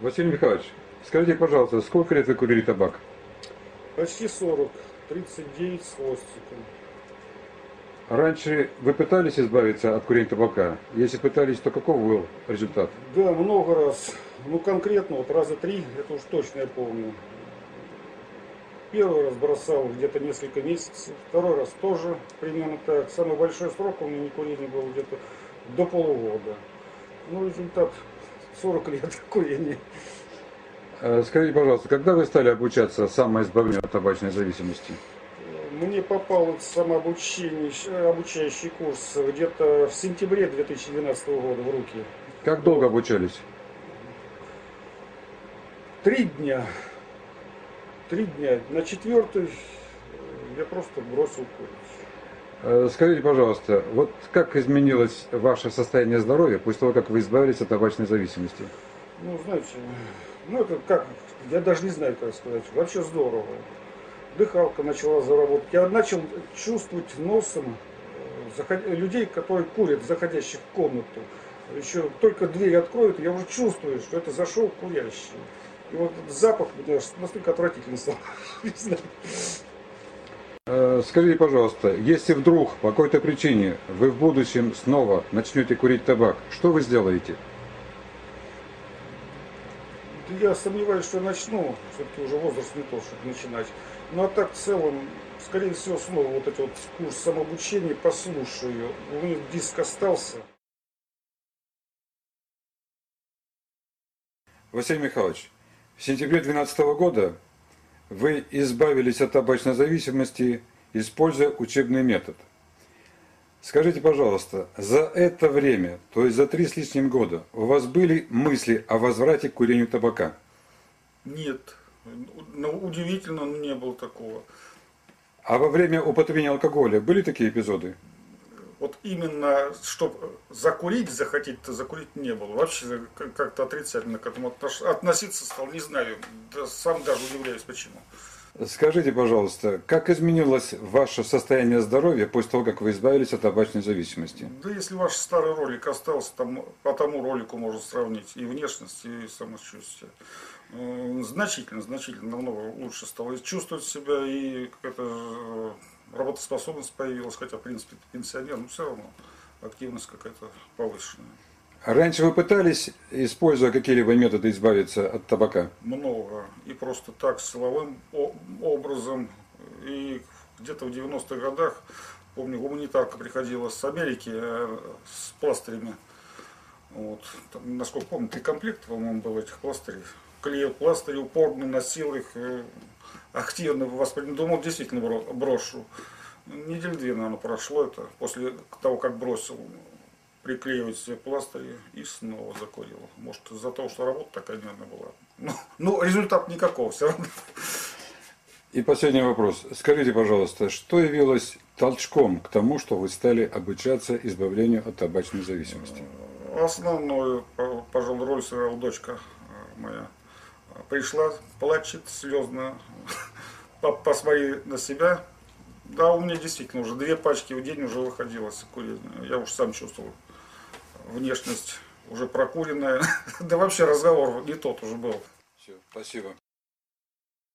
Василий Михайлович, скажите, пожалуйста, сколько лет вы курили табак? Почти 40, 39 с хвостиком. Раньше вы пытались избавиться от курения табака? Если пытались, то каков был результат? Да, много раз. Ну, конкретно, вот раза три, это уж точно я помню. Первый раз бросал где-то несколько месяцев, второй раз тоже примерно так. Самый большой срок у меня не курения был где-то до полугода. Ну, результат 40 лет курения. Э, Скажите, пожалуйста, когда вы стали обучаться самоизбавлению от табачной зависимости? Мне попал самообучение, обучающий курс где-то в сентябре 2012 года в руки. Как долго обучались? Три дня. Три дня. На четвертый я просто бросил курить. Э, Скажите, пожалуйста, вот как изменилось ваше состояние здоровья после того, как вы избавились от табачной зависимости? Ну, знаете, ну это как, я даже не знаю, как сказать. Вообще здорово. Дыхалка начала заработать. Я начал чувствовать носом э, людей, которые курят, заходящих в комнату. Еще только дверь откроют, я уже чувствую, что это зашел курящий. И вот запах меня настолько отвратительно стал. Не знаю. Скажите, пожалуйста, если вдруг по какой-то причине вы в будущем снова начнете курить табак, что вы сделаете? Я сомневаюсь, что начну. Все-таки уже возраст не тот, чтобы начинать. Ну а так в целом, скорее всего, снова вот этот вот курс самообучения послушаю. У меня диск остался. Василий Михайлович, в сентябре 2012 года вы избавились от табачной зависимости, используя учебный метод. Скажите, пожалуйста, за это время, то есть за три с лишним года, у вас были мысли о возврате к курению табака? Нет. Ну, удивительно, но не было такого. А во время употребления алкоголя были такие эпизоды? Вот именно, чтобы закурить, захотеть-то закурить не было. Вообще как- как-то отрицательно к этому отнош- относиться стал, не знаю. Да сам даже удивляюсь, почему. Скажите, пожалуйста, как изменилось ваше состояние здоровья после того, как вы избавились от табачной зависимости? Да если ваш старый ролик остался, там, по тому ролику можно сравнить и внешность, и самочувствие. Э, Значительно, значительно, намного лучше стало. Чувствовать себя, и какая-то э, работоспособность появилась, хотя, в принципе, пенсионер, но все равно активность какая-то повышенная. Раньше вы пытались, используя какие-либо методы, избавиться от табака? Много. И просто так, силовым образом. И где-то в 90-х годах, помню, гуманитарка приходила с Америки э, с пластырями. Вот. Там, насколько помню, три комплекта, по-моему, было этих пластырей. Клеил пластыри, упорно носил их, э, активно воспринял. Думал, действительно бро- брошу. Недель две, наверное, прошло это, после того, как бросил приклеивать себе пластыри и снова закурил. Может, из-за того, что работа такая, наверное, была. Ну, ну, результат никакого все равно. И последний вопрос. Скажите, пожалуйста, что явилось толчком к тому, что вы стали обучаться избавлению от табачной зависимости? Основную, по- пожалуй, роль сыграла дочка э, моя. Пришла, плачет слезно. Посмотри на себя. Да, у меня действительно уже две пачки в день уже выходило с курения. Я уж сам чувствовал внешность уже прокуренная. Да вообще разговор не тот уже был. Все, спасибо.